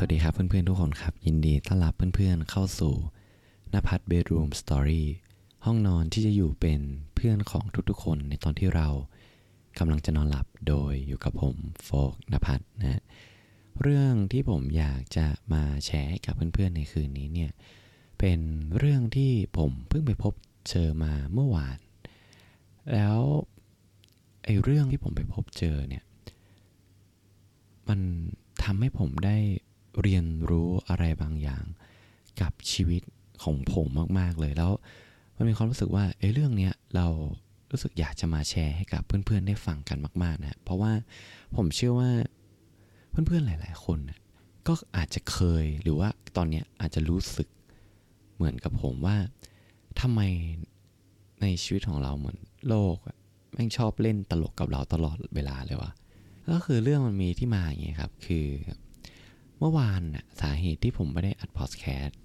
สวัสดีครับเพื่อนๆทุกคนครับ ยินดีต้อนรับเพื่อนๆเข้าสู่นภัทรเบดรูมสตอรี่ห้องนอนที่จะอยู่เป็นเพื่อนของทุกๆคนในตอนที่เรากำลังจะนอนหลับโดยอยู่กับผมโฟกนภัทรนะฮะเรื่องที่ผมอยากจะมาแชร์กับเพื่อนๆในคืนนี้เนี่ยเป็นเรื่องที่ผมเพิ่งไปพบเจอมาเมื่อวาน แล้วไอ้เรื่องที่ผมไปพบเจอเนี่ยมันทำให้ผมได้ เรียนรู้อะไรบางอย่าง กับชีวิตของผมมาก ๆ เลยแล้วมันมีความรู้สึกว่าไอ้เรื่องเนี้ยเรารู้สึกอยากจะมาแชร์ให้กับเพื่อนๆได้ฟังกันมาก ๆ นะเพราะว่าผมเชื่อว่าเพื่อนๆหลาย ๆ คนน่ะก็อาจจะเคยหรือว่าตอนเนี้ยอาจจะรู้สึกเหมือนกับผมว่าทำไมในชีวิตของเราเหมือนโลกแม่งชอบเล่นตลกกับเราตลอดเวลาเลยวะก็คือเรื่องมันมีที่มาอย่างนี้ครับ คือ เมื่อวานน่ะสาเหตุที่ผมไม่ได้อัดพอดแคสต์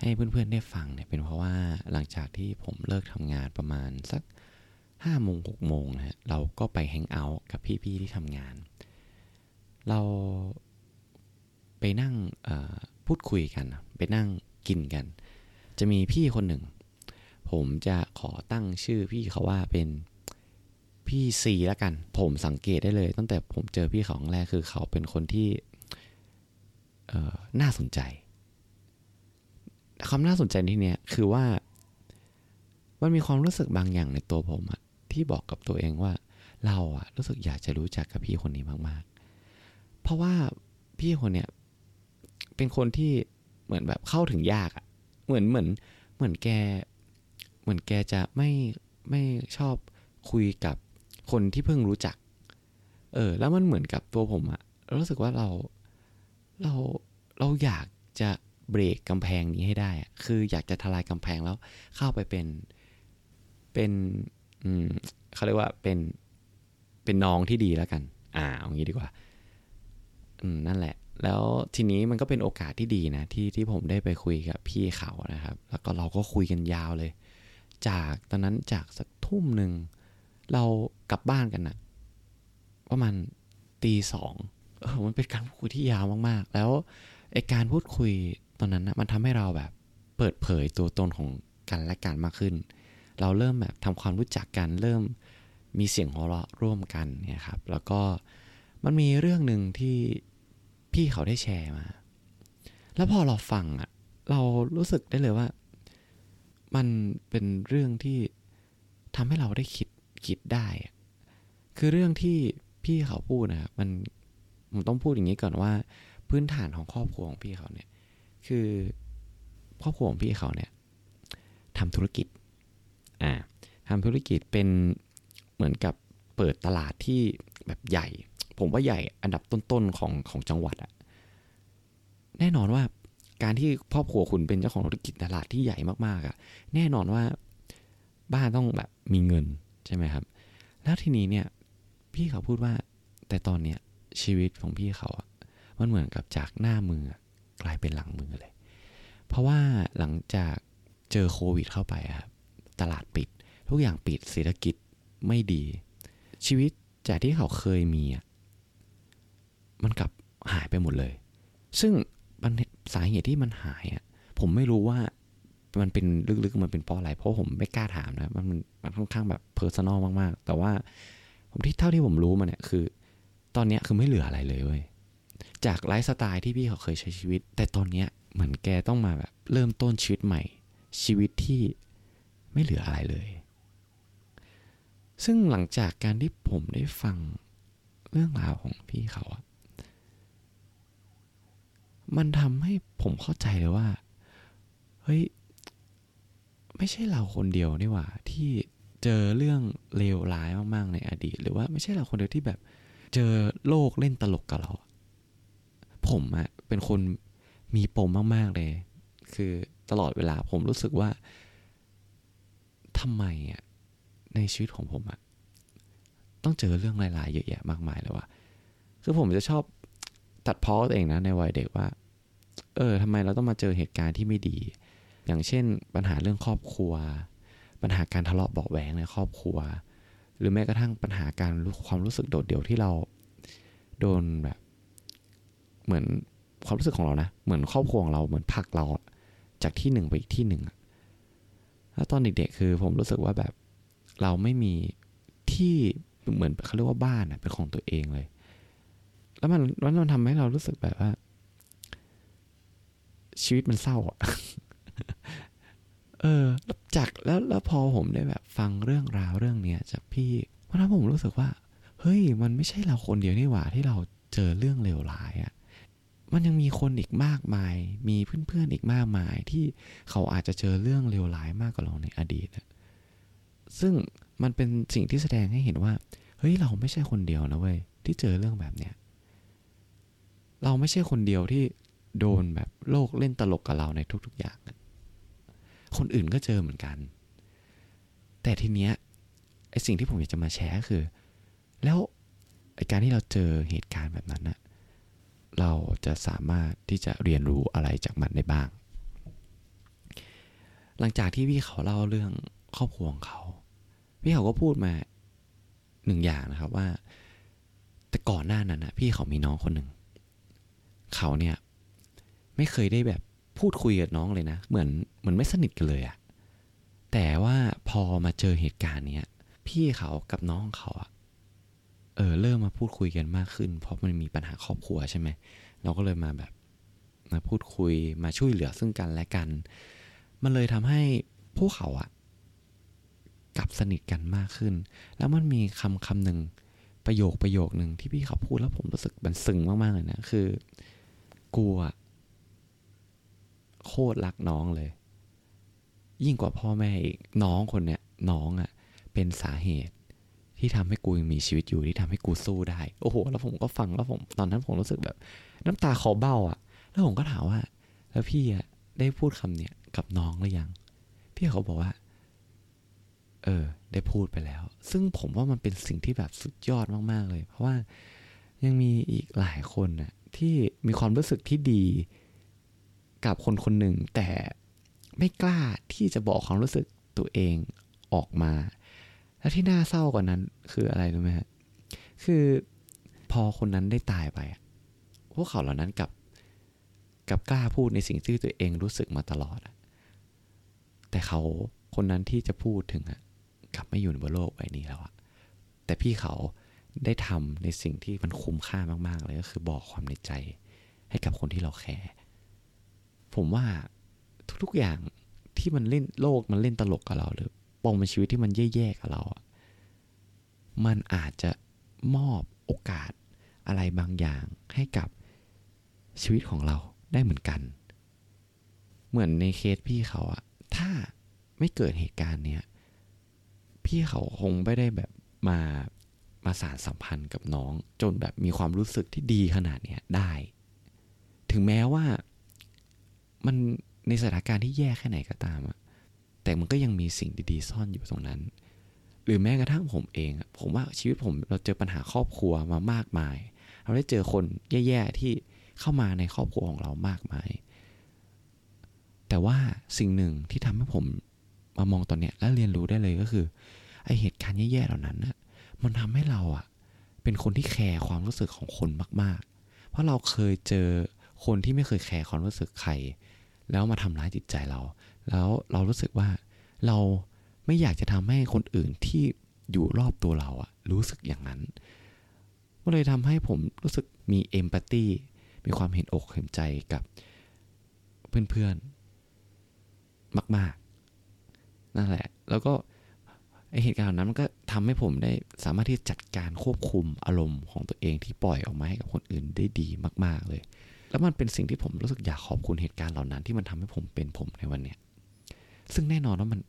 ให้เพื่อนๆได้ฟังเนี่ยเป็นเพราะว่าหลังจากที่ผมเลิกทำงานประมาณสักห้าโมงหกโมงนะฮะเราก็ไปแฮงเอาท์กับพี่ๆที่ทำงาน เราไปนั่งพูดคุยกัน ไปนั่งกินกัน จะมีพี่คนหนึ่ง ผมจะขอตั้งชื่อพี่เขาว่าเป็นพี่ซีแล้วกัน ผมสังเกตได้เลย ตั้งแต่ผมเจอพี่เขาครั้งแรกคือเขาเป็นคนที่ น่าสนใจคำน่าสนใจที่เนี้ยคือว่า มันมีความรู้สึกบางอย่างในตัวผมอะที่บอกกับตัวเองว่า เราอะรู้สึกอยากจะรู้จักกับพี่คนนี้มาก ๆ เพราะว่าพี่คนเนี้ยเป็นคนที่เหมือนแบบเข้าถึงยากอะเหมือนเหมือนเหมือนแก เหมือนแกจะไม่ไม่ชอบคุยกับคนที่เพิ่งรู้จัก เออ แล้วมันเหมือนกับตัวผมอะรู้สึกว่าเราเรา เราอยากจะเบรกกำแพงนี้ให้ได้ คืออยากจะทลายกำแพงแล้วเข้าไปเป็นเป็นอืมเขาเรียกว่าเป็นเป็นน้องที่ดีแล้วกัน อ่าเอางนี้ดีกว่า อืมนั่นแหละ แล้วทีนี้มันก็เป็นโอกาสที่ดีนะที่ที่ผมได้ไปคุยกับพี่เขานะครับ แล้วก็เราก็คุยกันยาวเลย จากตอนนั้นจากสักทุ่มหนึ่งเรากลับบ้านกันนะประมาณตีสองเออมันเป็นการพูดคุยที่ยาวมากๆ แล้ว ไอการพูดคุยตอนนั้นนะมันทำให้เราแบบเปิดเผยตัวตนของกันและกันมากขึ้น เราเริ่มแบบทำความรู้จักกัน เริ่มมีเสียงหัวเราะร่วมกันเนี่ยครับ แล้วก็มันมีเรื่องหนึ่งที่พี่เขาได้แชร์มา แล้วพอเราฟังอะเรารู้สึกได้เลยว่า มันเป็นเรื่องที่ทำให้เราได้คิดคิดได้ คือเรื่องที่พี่เขาพูดนะครับมันผมต้องพูดอย่างนี้ก่อนว่า พื้นฐานของครอบครัวของพี่เขาเนี่ย คือครอบครัวของพี่เขาเนี่ยทำธุรกิจอ่าทำธุรกิจเป็นเหมือนกับเปิดตลาดที่แบบใหญ่ ผมว่าใหญ่อันดับต้นๆของของจังหวัดอะแน่นอนว่าการที่ครอบครัวคุณเป็นเจ้าของธุรกิจตลาดที่ใหญ่มากๆอะแน่นอนว่าบ้านต้องแบบมีเงินใช่ไหมครับ แล้วทีนี้เนี่ย พี่เขาพูดว่าแต่ตอนเนี้ยชีวิตของพี่เขาอะ มันเหมือนกับจากหน้ามือกลายเป็นหลังมือเลย เพราะว่าหลังจากเจอโควิดเข้าไปครับตลาดปิด ทุกอย่างปิดเศรษฐกิจไม่ดี ชีวิตจากที่เขาเคยมีอะมันกลับหายไปหมดเลย ซึ่งสาเหตุที่มันหายอะผมไม่รู้ว่ามันเป็นลึกๆมันเป็นเพราะอะไร เพราะผมไม่กล้าถามนะ มันมันมันค่อนข้างแบบ personal มากๆ แต่ว่าผมที่เท่าที่ผมรู้มาเนี่ยคือ ตอนเนี้ยคือไม่เหลืออะไรเลยเว้ย จากไลฟ์สไตล์ที่พี่เขาเคยใช้ชีวิต แต่ตอนเนี้ยเหมือนแกต้องมาแบบเริ่มต้นชีวิตใหม่ ชีวิตที่ไม่เหลืออะไรเลย ซึ่งหลังจากการที่ผมได้ฟังเรื่องราวของพี่เขาอะมันทำให้ผมเข้าใจเลยว่า เฮ้ย ไม่ใช่เราคนเดียวนี่หว่า ที่เจอเรื่องเลวร้ายมากๆในอดีต หรือว่าไม่ใช่เราคนเดียวที่แบบ เจอโลกเล่นตลกกับเรา ผมอะเป็นคนมีปมมาก ๆ เลย คือตลอดเวลาผมรู้สึกว่าทำไมอะในชีวิตของผมอะต้องเจอเรื่องหลายๆเยอะแยะมากมายเลยว่าคือผมจะชอบตัดพ้อตัวเองนะในวัยเด็กว่า เออทำไมเราต้องมาเจอเหตุการณ์ที่ไม่ดี อย่างเช่น ปัญหาเรื่องครอบครัว ปัญหาการทะเลาะเบาแหวงในครอบครัว หรือแม้กระทั่งปัญหาการความรู้สึกโดดเดี่ยวที่เราโดนแบบ เหมือนความรู้สึกของเรานะ เหมือนครอบครัวของเราเหมือนพักเราจากที่หนึ่งไปอีกที่หนึ่งแล้วตอนเด็กๆคือผมรู้สึกว่าแบบเราไม่มีที่เหมือนเขาเรียกว่าบ้านเป็นของตัวเองเลย แล้วมันแล้วมันทำให้เรารู้สึกแบบว่า ชีวิตมันเศร้าอะเออจากแล้วแล้วพอผมได้แบบ ฟังเรื่องราวเรื่องเนี้ยจากพี่เพราะนั้นผมรู้สึกว่า เฮ้ย มันไม่ใช่เราคนเดียวนี่หว่าที่เราเจอเรื่องเลวร้ายอะ่ะ มันยังมีคนอีกมากมาย มีเพื่อนๆอีกมากมาย ที่เขาอาจจะเจอเรื่องเลวร้ายมากกว่าเราในอดีตอะซึ่งมันเป็นสิ่งที่แสดงให้เห็นว่า เฮ้ยเราไม่ใช่คนเดียวนะเว้ยที่เจอเรื่องแบบเนี้ย เราไม่ใช่คนเดียวที่โดนแบบโลกเล่นตลกกับเราในทุก ๆ อย่าง คนอื่นก็เจอเหมือนกัน แต่ทีเนี้ยไอสิ่งที่ผมอยากจะมาแชร์คือ แล้วไอการที่เราเจอเหตุการณ์แบบนั้นนะ เราจะสามารถที่จะเรียนรู้อะไรจากมันได้บ้าง หลังจากที่พี่เขาเล่าเรื่องครอบครัวของเขา พี่เขาก็พูดมาหนึ่งอย่างนะครับว่า แต่ก่อนหน้านั้นนะพี่เขามีน้องคนหนึ่งเขาเนี่ยไม่เคยได้แบบพูดคุยกับน้องเลยนะ เหมือนเหมือนไม่สนิทกันเลยอะแต่ว่าพอมาเจอเหตุการณ์เนี้ยพี่เขากับน้องเขาอะ เออเริ่มมาพูดคุยกันมากขึ้น เพราะมันมีปัญหาครอบครัวใช่ไหมเราก็เลยมาแบบมาพูดคุยมาช่วยเหลือซึ่งกันและกัน มันเลยทำให้พวกเขาอะกลับสนิทกันมากขึ้น แล้วมันมีคำคำหนึ่งประโยคประโยคหนึ่งที่พี่เขาพูดแล้วผมรู้สึกมันซึ้งมากๆเลยนะคือกูอะโคตรรักน้องเลย ยิ่งกว่าพ่อแม่อีกน้องคนเนี้ยน้องอะ่ะเป็นสาเหตุ ที่ทำให้กูยังมีชีวิตอยู่ที่ทำให้กูสู้ได้ โอ้โห แล้วผมก็ฟังแล้วผมตอนนั้นผมรู้สึกแบบ น้ำตาคอเบ้าอะ่ะ แล้วผมก็ถามว่า แล้วพี่อะได้พูดคำเนี้ยกับน้องหรือยัง พี่เขาบอกว่า เออ ได้พูดไปแล้ว ซึ่งผมว่ามันเป็นสิ่งที่แบบสุดยอดมากๆเลย เพราะว่ายังมีอีกหลายคนน่ะที่มีความรู้สึกที่ดีกับคนคนหนึ่ง แต่ไม่กล้าที่จะบอกความรู้สึกตัวเองออกมา และที่น่าเศร้ากว่านั้นคืออะไรรู้ไหมฮะคือพอคนนั้นได้ตายไป พวกเขาเหล่านั้นกับกับกล้าพูดในสิ่งที่ตัวเองรู้สึกมาตลอดแต่เขาคนนั้นที่จะพูดถึงอะกลับไม่อยู่ในบนโลกใบนี้แล้วอะแต่พี่เขาได้ทำในสิ่งที่มันคุ้มค่ามาก ๆ เลยก็คือบอกความในใจ ให้กับคนที่เราแคร์ผมว่าทุกๆอย่างที่มันเล่นโลกมันเล่นตลกกับเราหรือ ปองเป็นชีวิตที่มันแย่ๆกับเรา มันอาจจะมอบโอกาสอะไรบางอย่างให้กับชีวิตของเราได้เหมือนกัน เหมือนในเคสพี่เขาอะถ้าไม่เกิดเหตุการณ์เนี้ยพี่เขาคงไม่ได้แบบมามาสารสัมพันธ์กับน้อง จนแบบมีความรู้สึกที่ดีขนาดเนี้ยได้ ถึงแม้ว่ามันในสถานการณ์ที่แย่แค่ไหนก็ตามอะ มันก็ยังมีสิ่งดีๆ ซ่อนอยู่ตรงนั้น หรือแม้กระทั่งผมเอง ผมว่าชีวิตผมเราเจอปัญหาครอบครัวมามากมาย เราได้เจอคนแย่ๆที่เข้ามาในครอบครัวของเรามากมาย แต่ว่าสิ่งหนึ่งที่ทำให้ผมมามองตอนเนี้ยและเรียนรู้ได้เลยก็คือไอเหตุการณ์แย่ๆเหล่านั้นนะมันทำให้เราอะเป็นคนที่แคร์ความรู้สึกของคนมาก ๆ เพราะเราเคยเจอคนที่ไม่เคยแคร์ความรู้สึกใคร แล้วมาทำร้ายจิตใจเรา แล้วเรารู้สึกว่า เราไม่อยากจะทำให้คนอื่นที่อยู่รอบตัวเราอะรู้สึกอย่างนั้น ก็เลยทำให้ผมรู้สึกมีเอมพัตตีมีความเห็นอกเห็นใจกับเพื่อนๆ มาก ๆ นั่นแหละ แล้วก็ไอเหตุการณ์นั้นมันก็ทำให้ผมได้สามารถที่จะจัดการควบคุมอารมณ์ของตัวเองที่ปล่อยออกมาให้กับคนอื่นได้ดีมาก ๆ เลย แล้วมันเป็นสิ่งที่ผมรู้สึกอยากขอบคุณเหตุการณ์เหล่านั้นที่มันทำให้ผมเป็นผมในวันเนี้ย ซึ่งแน่นอนว่ามัน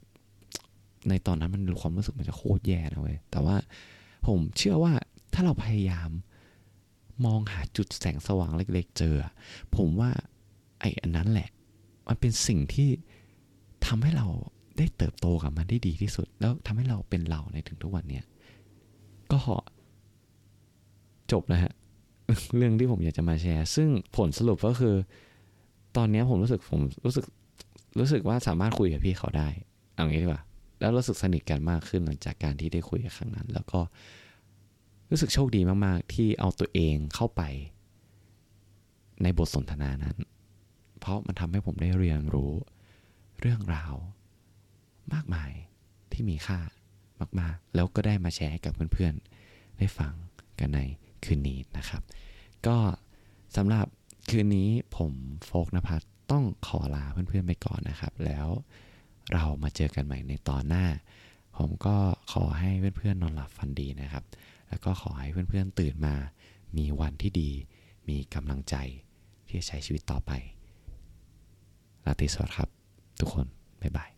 ในตอนนั้นมันความรู้สึกมันจะโคตรแย่นะเว้ยแต่ว่าผมเชื่อว่าถ้าเราพยายามมองหาจุดแสงสว่างเล็ก ๆ เจอ ผมว่าไอ้อันนั้นแหละ มันเป็นสิ่งที่ทำให้เราได้เติบโตกับมันได้ดีที่สุด แล้วทำให้เราเป็นเราในถึงทุกวันเนี้ยก็จบนะฮะ เรื่องที่ผมอยากจะมาแชร์ ซึ่งผลสรุปก็คือ ตอนนี้ผมรู้สึกผมรู้สึก รู้สึกว่าสามารถคุยกับพี่เขาได้เอางี้ดีกว่า แล้วรู้สึกสนิทกันมากขึ้นหลังจากการที่ได้คุยกับครั้งนั้น แล้วก็รู้สึกโชคดีมาก ๆ ที่เอาตัวเองเข้าไป ในบทสนทนานั้น เพราะมันทำให้ผมได้เรียนรู้เรื่องราว มากมายที่มีค่ามาก ๆ แล้วก็ได้มาแชร์กับเพื่อน ๆ ได้ฟังกันในคืนนี้นะครับ ก็สำหรับคืนนี้ผมโฟกนภัทร ต้องขอลาเพื่อนๆไปก่อนนะครับ แล้วเรามาเจอกันใหม่ในตอนหน้า ผมก็ขอให้เพื่อนๆนอนหลับฝันดีนะครับ แล้วก็ขอให้เพื่อนๆตื่นมา มีวันที่ดี มีกำลังใจที่จะใช้ชีวิตต่อไปราตรีสวัสดิ์ครับ ทุกคน บ๊ายบาย